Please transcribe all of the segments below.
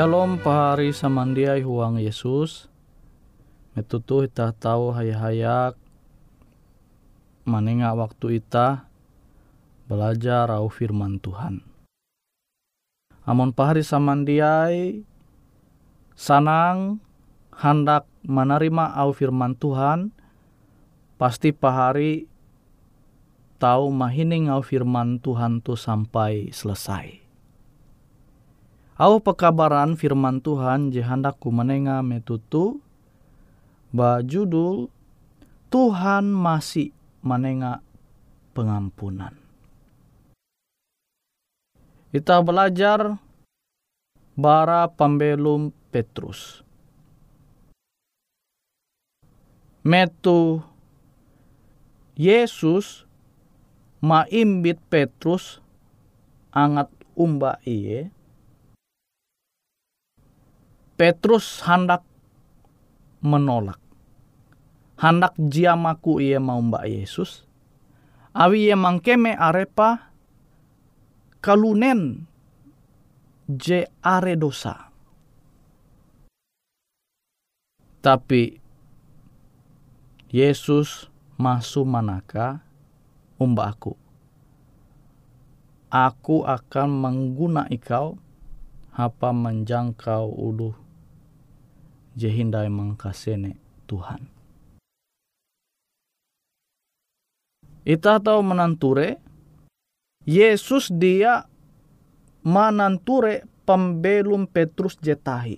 Shalom pahari samandiai huang Yesus. Metutu kita tahu hayak-hayak manenga waktu ita belajar au firman Tuhan. Amon pahari samandiai sanang hendak menerima au firman Tuhan pasti pahari tahu mahining au firman Tuhan tu sampai selesai. Au pekabaran firman Tuhan ku menenga metutu ba judul Tuhan masih menenga pengampunan. Kita belajar bara pembelum Petrus. Metu Yesus maimbit Petrus angat umba iye Petrus hendak menolak. Hendak jiamaku ia mau mbak Yesus. Awi ia mangkeme arepa kalunen je are dosa. Tapi Yesus masuk manaka umba aku. Aku akan mengguna ikau apa menjangkau ulu jehindai mangkasene Tuhan. Ita tahu menanture, Yesus dia menanture pembelum Petrus jetahi.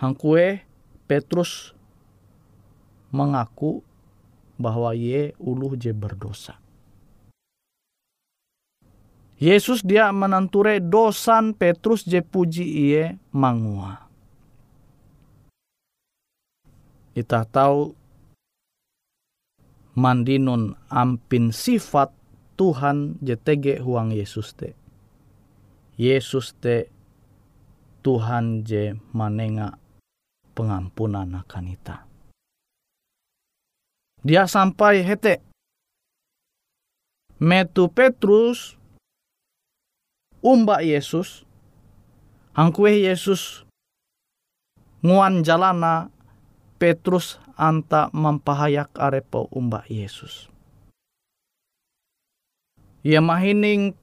Hangkue Petrus mengaku bahwa ye uluh je berdosa. Yesus dia menanture dosan Petrus je puji iye mangua. Kita tahu mandinun ampin sifat Tuhan JTG huang Yesus te. Yesus te Tuhan je manenga pengampunan akan ita. Dia sampai hete. Metu Petrus umba Yesus hangkue Yesus nguan jalana Petrus anta mempahayak arepo umba Yesus. Ia mahining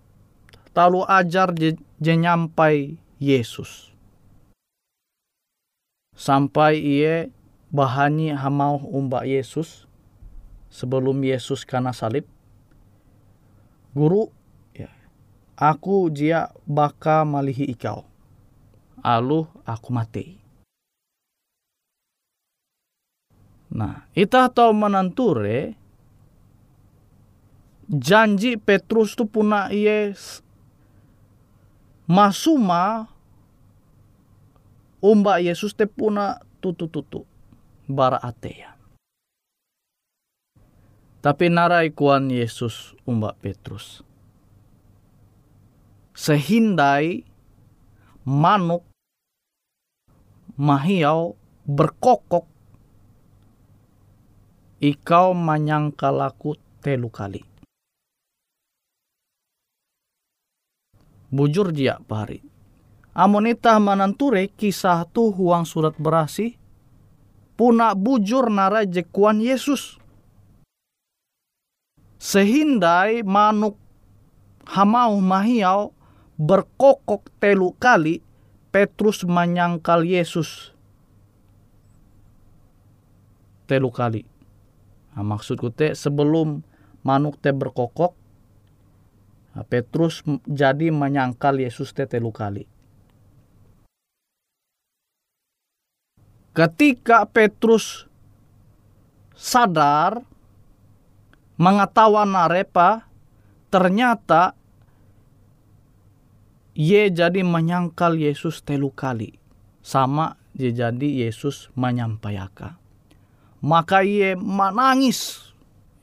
talu ajar je nyampai Yesus. Sampai ia bahani hamau umba Yesus sebelum Yesus kana salib. Guru aku jia baka malihi ikau. Alu aku mati. Nah, ita tahu menanture janji Petrus tu puna iye masuma umba Yesus te puna tutu-tutu bara ateya. Tapi narai kuan Yesus umba Petrus sehindai manuk mahiau berkokok ikau manyangkalaku telu kali. Bujur dia pari. Amonita mananture kisah tu huang surat berasi. Puna bujur nara jekuan Yesus. Sehindai manuk hamau mahiau berkokok telu kali Petrus menyangkal Yesus telu kali. Nah, maksudku teh sebelum manuk teh berkokok, nah, Petrus jadi menyangkal Yesus teh telu kali. Ketika Petrus sadar mengetahui arepa, ternyata ye jadi menyangkal Yesus telu kali. Sama ye jadi Yesus menyampaikan. Maka ia menangis.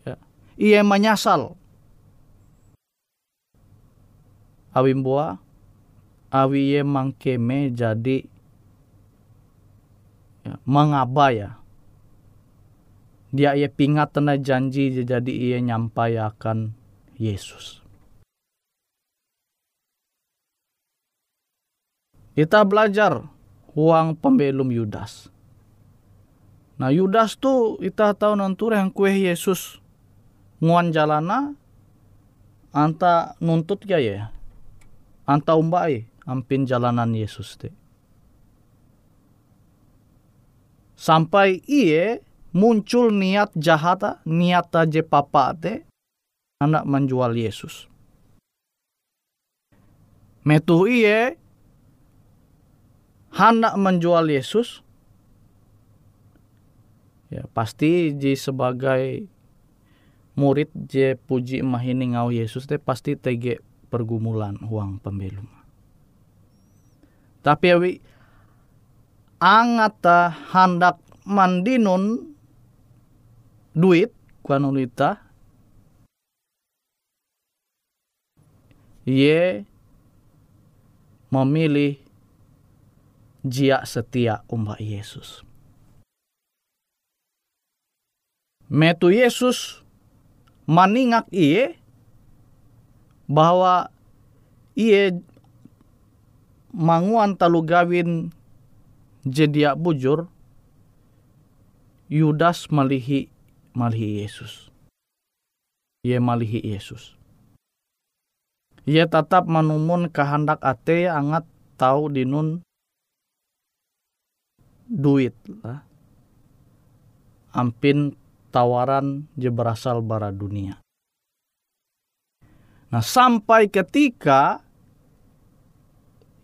Ya. Ia menyasal. Awi mbua, awi ye mangkeme jadi ya, mengabaya. Dia ia pingat tena janji jadi ia nyampaikan Yesus. Kita belajar huang pembelum Yudas. Nah Yudas tuh kita tahu nanti yang kue Yesus nguan jalana anta nuntut ya ya anta umbai ampin jalanan Yesus te. Sampai iye muncul niat jahat niat aja papa te anak menjual Yesus. Metu iye hendak menjual Yesus. Ya pasti ji sebagai murid je puji mahini ngau Yesus teh pasti tege pergumulan uang pembelum. Tapi awi angata hendak mandinun duit kuanulita ye memilih jia setia umbak Yesus. Metu Yesus maningak iye bahwa iye manguan talu gawin jedia bujur Yudas malihi malihi Yesus. Ia malihi Yesus. Ia tetap menumun kehendak ate angat tahu dinun duit lah. Ampin tawaran je berasal bara dunia. Nah sampai ketika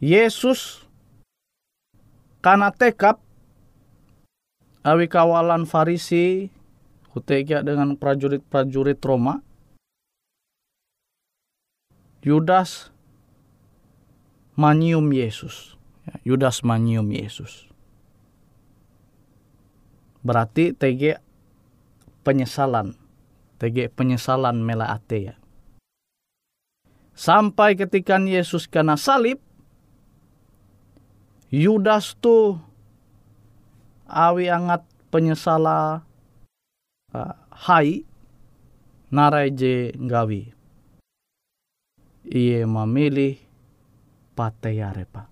Yesus karena tekap awi kawalan Farisi kutega dengan prajurit-prajurit Roma Yudas manium Yesus ya, Yudas manium Yesus berarti TG penyesalan. TG penyesalan mela ya. Sampai ketika Yesus kena salib, Yudas tu awi angat penyesala uh, hai narai je ngawi. Ia memilih pateyarepa.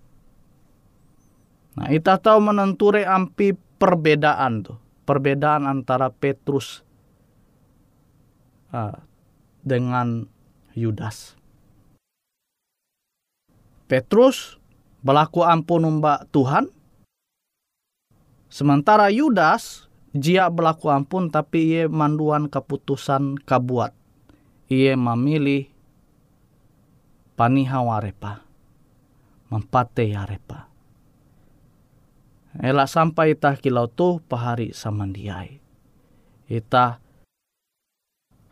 Nah, kita tahu menenture ampi perbedaan tuh perbedaan antara Petrus uh, dengan Yudas. Petrus berlaku ampun mbak Tuhan, sementara Yudas jia berlaku ampun tapi ia manduan keputusan kabuat. Ia memilih panihawarepa, mempate yarepa. Ela sampai itah kilau tu pahari samandiai. Itah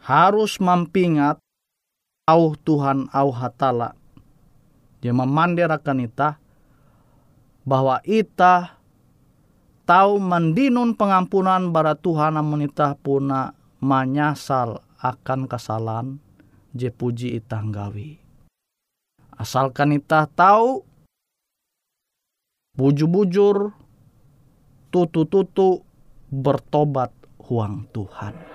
harus mampingat au Tuhan au hatala. Dia memandirakan itah bahwa itah tahu mendinun pengampunan bara Tuhan namun itah puna menyasal akan kesalahan je puji itah gawi. Asalkan itah tahu bujur-bujur tutu-tutu bertobat huang Tuhan.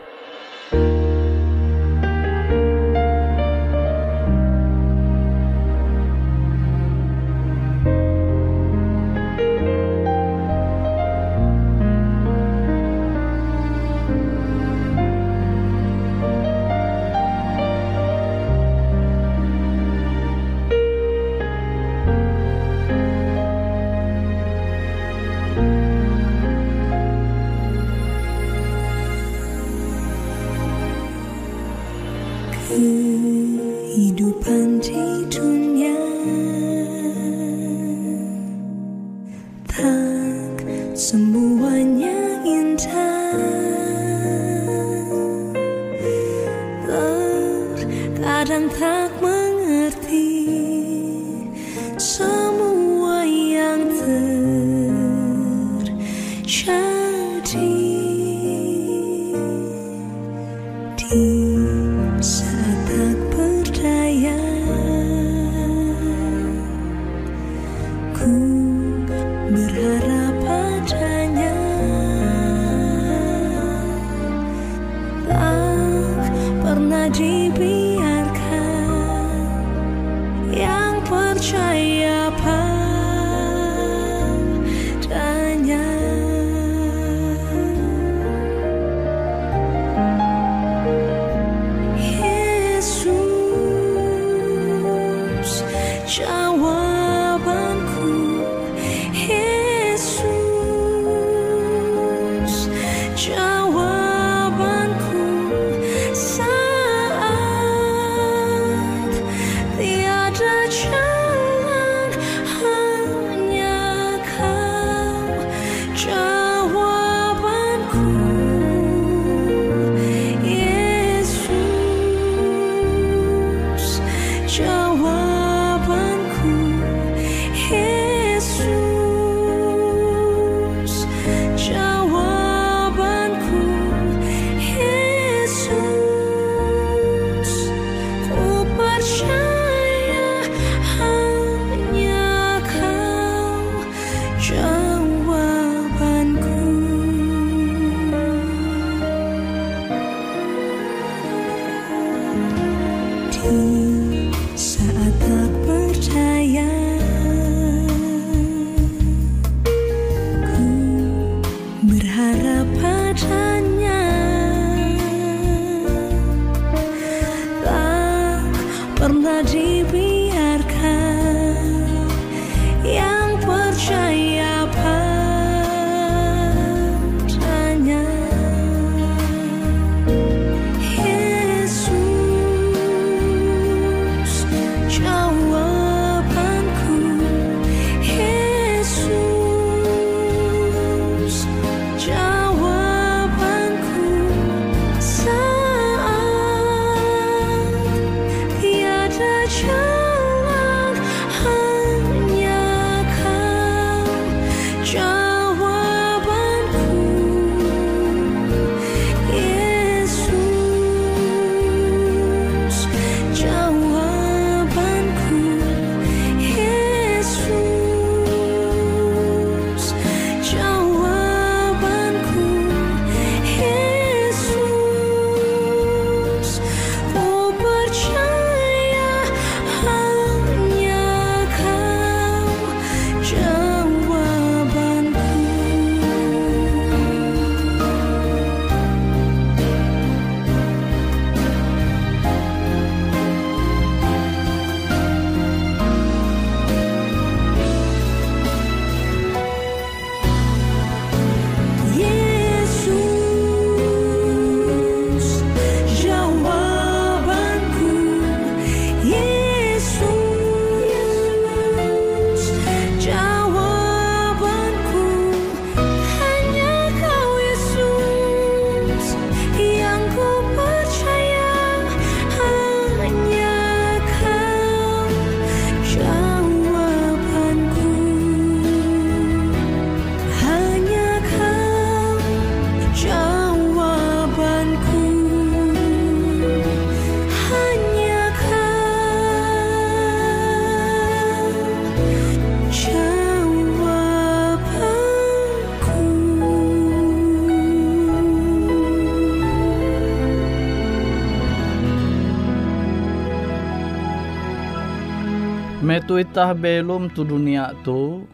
Itah belum tu dunia tu,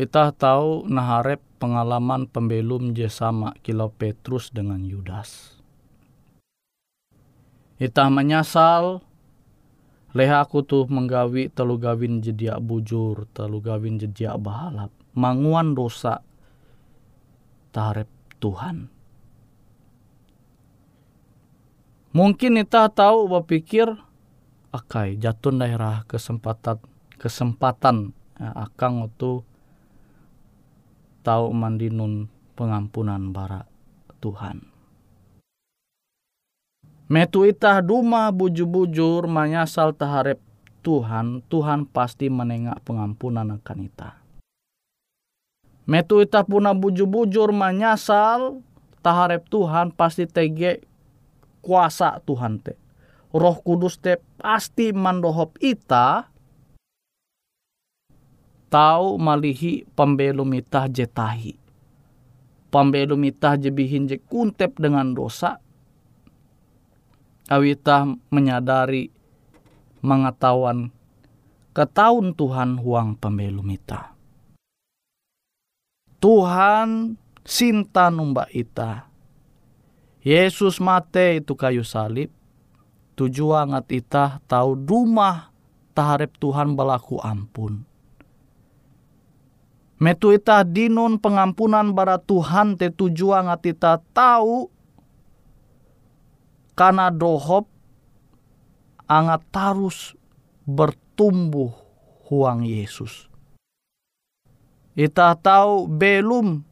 itah tahu naharep pengalaman pembelum je sama kilau Petrus dengan Yudas. Itah menyasal, leha aku tuh menggawi telu gawin jediak bujur, telu gawin jediak bahalap, manguan dosa taharep Tuhan. Mungkin kita tahu berpikir akai jatun daerah kesempatan kesempatan ya, akang itu tahu mandinun pengampunan bara Tuhan. Metu itah duma bujur-bujur menyasal taharep Tuhan, Tuhan pasti menengak pengampunan akan ita. Metu ita puna bujur-bujur menyasal taharep Tuhan pasti tege kuasa Tuhan te. Roh Kudus te pasti mandohop ita tahu malihi pembelum ita jetahi. Pembelum ita jebihin je kuntep dengan dosa. Awita menyadari mengetahuan ketahuan Tuhan huang pembelum ita. Tuhan sinta numba ita. Yesus mate itu kayu salib tujuan ngat itah tahu rumah taharep Tuhan belaku ampun. Metu itah dinun pengampunan bara Tuhan te tujuan itah tahu karena dohop angat tarus bertumbuh huang Yesus. Kita tahu belum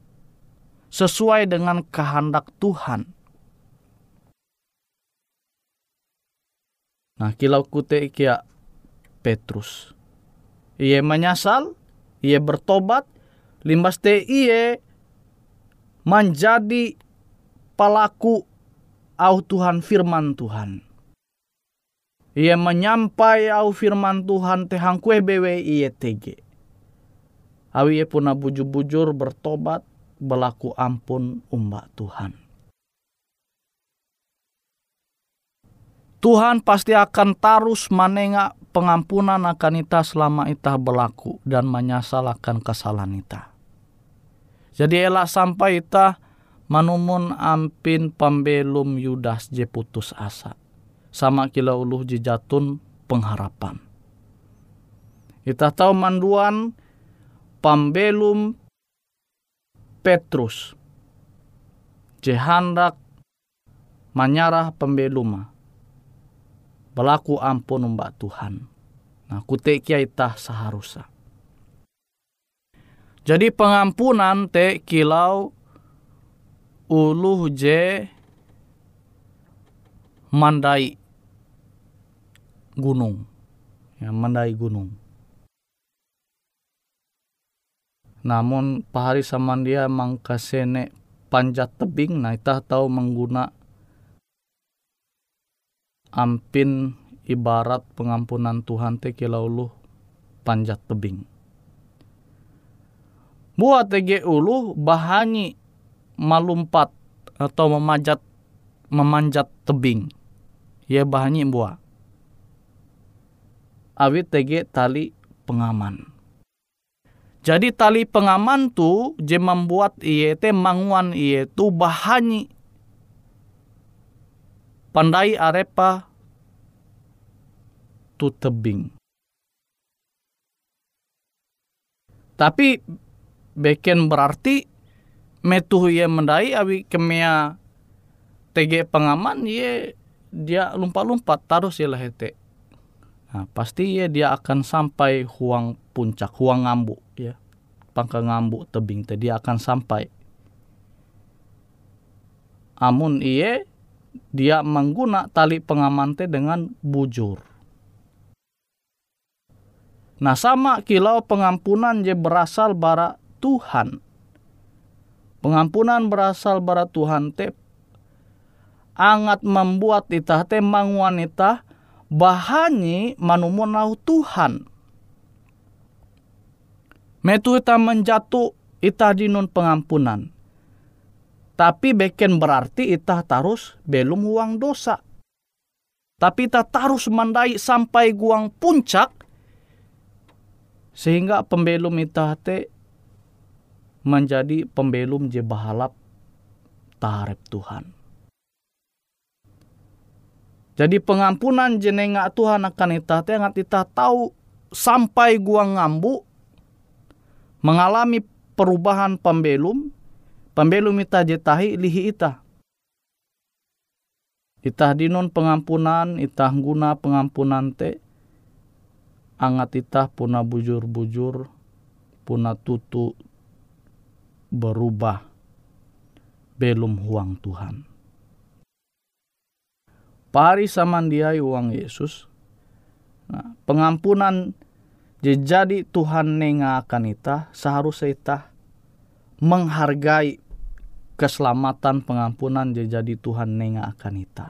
sesuai dengan kehendak Tuhan Nah, kilau kute kia Petrus. Ia menyasal, ia bertobat, limbas te ia menjadi pelaku au Tuhan firman Tuhan. Ia menyampai au firman Tuhan tehang kue bewe ia tege. Awi puna bujur-bujur bertobat, berlaku ampun umbak Tuhan. Tuhan pasti akan tarus menengak pengampunan akan ita selama ita berlaku dan menyesal akan kesalahan ita. Jadi elak sampai ita manumun ampin pembelum Yudas je putus asa. Sama kila uluh jatun pengharapan. Ita tahu manduan pembelum Petrus. Jehandak menyarah pembeluma Pelaku ampun mbak Tuhan. Nah, kutek kia itah seharusnya. Jadi pengampunan te kilau uluh je mandai gunung. Ya, mandai gunung. Namun pahari sama dia mangkasene panjat tebing, nah itah tahu mengguna ampin ibarat pengampunan Tuhan te kilaulu panjat tebing. Buat tege ulu bahani malumpat atau memanjat memanjat tebing. Ya bahani buah. Awit tege tali pengaman. Jadi tali pengaman tu je membuat iye te manguan iye tu bahani pandai arepa tu tebing. Tapi beken berarti metuh ye mendai awi kemia tege pengaman ye dia lumpat-lumpat taruh ya lah hete. Nah, pasti ye dia akan sampai huang puncak, huang ngambu ya. Pangka ngambu tebing tadi akan sampai. Amun iye dia mengguna tali pengamante dengan bujur. Nah sama kilau pengampunan je berasal bara Tuhan. Pengampunan berasal bara Tuhan te angat membuat itah te itah bahani manumunau Tuhan. Metu itah menjatuh itah dinun pengampunan tapi beken berarti itah tarus belum uang dosa. Tapi itah tarus mandai sampai guang puncak Sehingga pembelum ita te menjadi pembelum je bahalap taharep Tuhan. Jadi pengampunan jenenga Tuhan akan ita te ngat ita tahu sampai gua ngambu mengalami perubahan pembelum, pembelum ita jetahi lihi ita. Itah dinon pengampunan, itah guna pengampunan te, angat itah puna bujur-bujur, puna tutu berubah belum huang Tuhan. Pari samandiai uang Yesus. Nah, pengampunan jadi Tuhan nenga akan ita seharusnya ita menghargai keselamatan pengampunan jadi Tuhan nenga akan ita.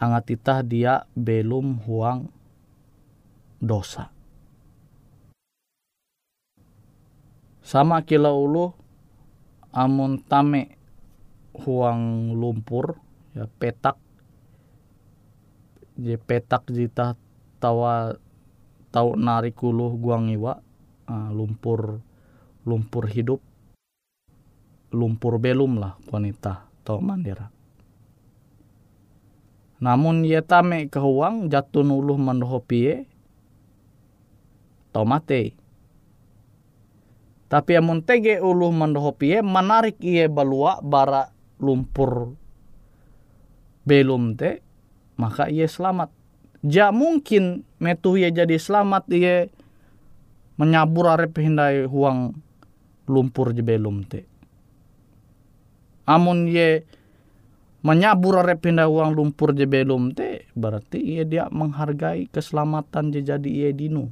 Angat ita dia belum huang dosa. Sama kila ulu amun tame huang lumpur ya petak. Je petak jita tawa tau narik ulu guang iwa uh, lumpur lumpur hidup. Lumpur belum lah wanita tau mandira. Namun ye tame kehuang jatuh uluh mandohopie tau mate tapi amun tege ulu mandohopie menarik iye balua bara lumpur belum te maka ia selamat. Ja mungkin metu ia jadi selamat ia menyabur arep hindai huang lumpur je belum te. Amun ye menyabur arep hindai huang lumpur je belum te berarti ia dia menghargai keselamatan je jadi ia dinu.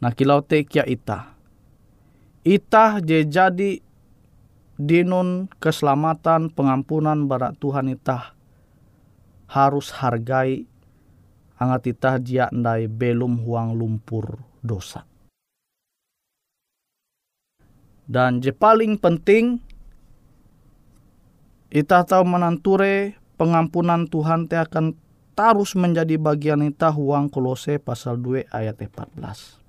Nah kilau te kia ita. Ita je jadi dinun keselamatan pengampunan barat Tuhan ita harus hargai angat ita jia ndai belum huang lumpur dosa. Dan je paling penting ita tahu menanture pengampunan Tuhan te akan terus menjadi bagian ita huang kolose pasal 2 ayat 14.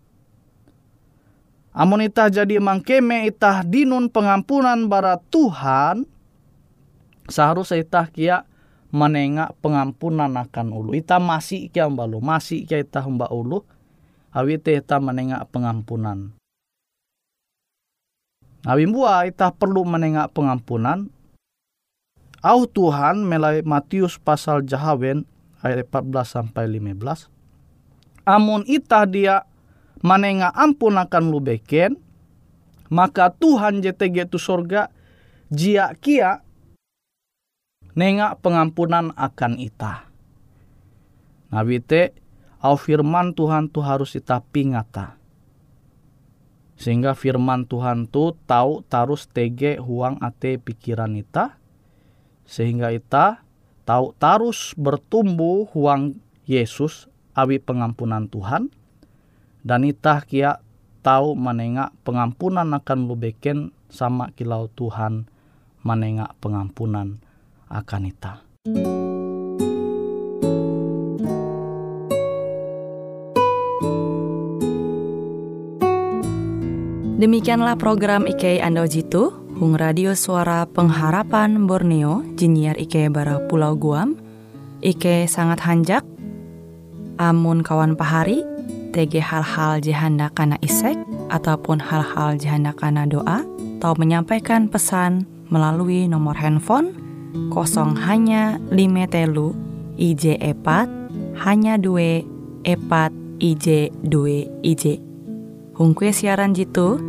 Amun itah jadi mangkeme itah dinun pengampunan bara Tuhan, seharusnya itah kia menengak pengampunan akan ulu. Itah masih kia mbalu, masih kia itah mbak ulu, awi itah menengak pengampunan. Awi mbua itah perlu menengak pengampunan. Au Tuhan melalui Matius pasal Jahawen ayat 14 sampai 15. Amun itah dia manenga ampun akan lu beken, maka Tuhan JTG tu sorga jia kia nenga pengampunan akan ita. Nabi te au firman Tuhan tu harus ita pingata. Sehingga firman Tuhan tu tahu tarus tege huang ate pikiran ita. Sehingga ita tahu tarus bertumbuh huang Yesus awi pengampunan Tuhan dan itah kia tahu menengak pengampunan akan lubeken sama kilau Tuhan menengak pengampunan akan ita. Demikianlah program IK Ando Jitu, Hung Radio Suara Pengharapan Borneo, Jinier IK Bara Pulau Guam, IK sangat hanjak, Amun kawan pahari, TG hal-hal jihanda kana isek ataupun hal-hal jihanda kana doa atau menyampaikan pesan melalui nomor handphone kosong hanya lima telu IJ epat hanya dua epat IJ dua IJ Hungkue siaran jitu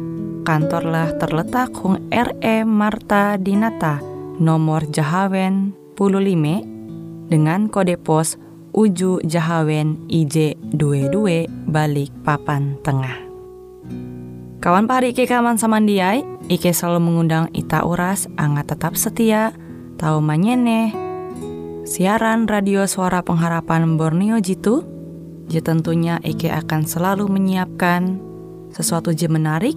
kantorlah terletak Hung RE Marta Dinata nomor Jahawen 15 dengan kode pos Uju Jahawen IJ22 balik papan tengah. Kawan pari Ike kaman samandiai, Ike selalu mengundang Ita Uras, angga tetap setia, tahu manyene, siaran radio suara pengharapan Borneo Jitu, je tentunya Ike akan selalu menyiapkan sesuatu je menarik,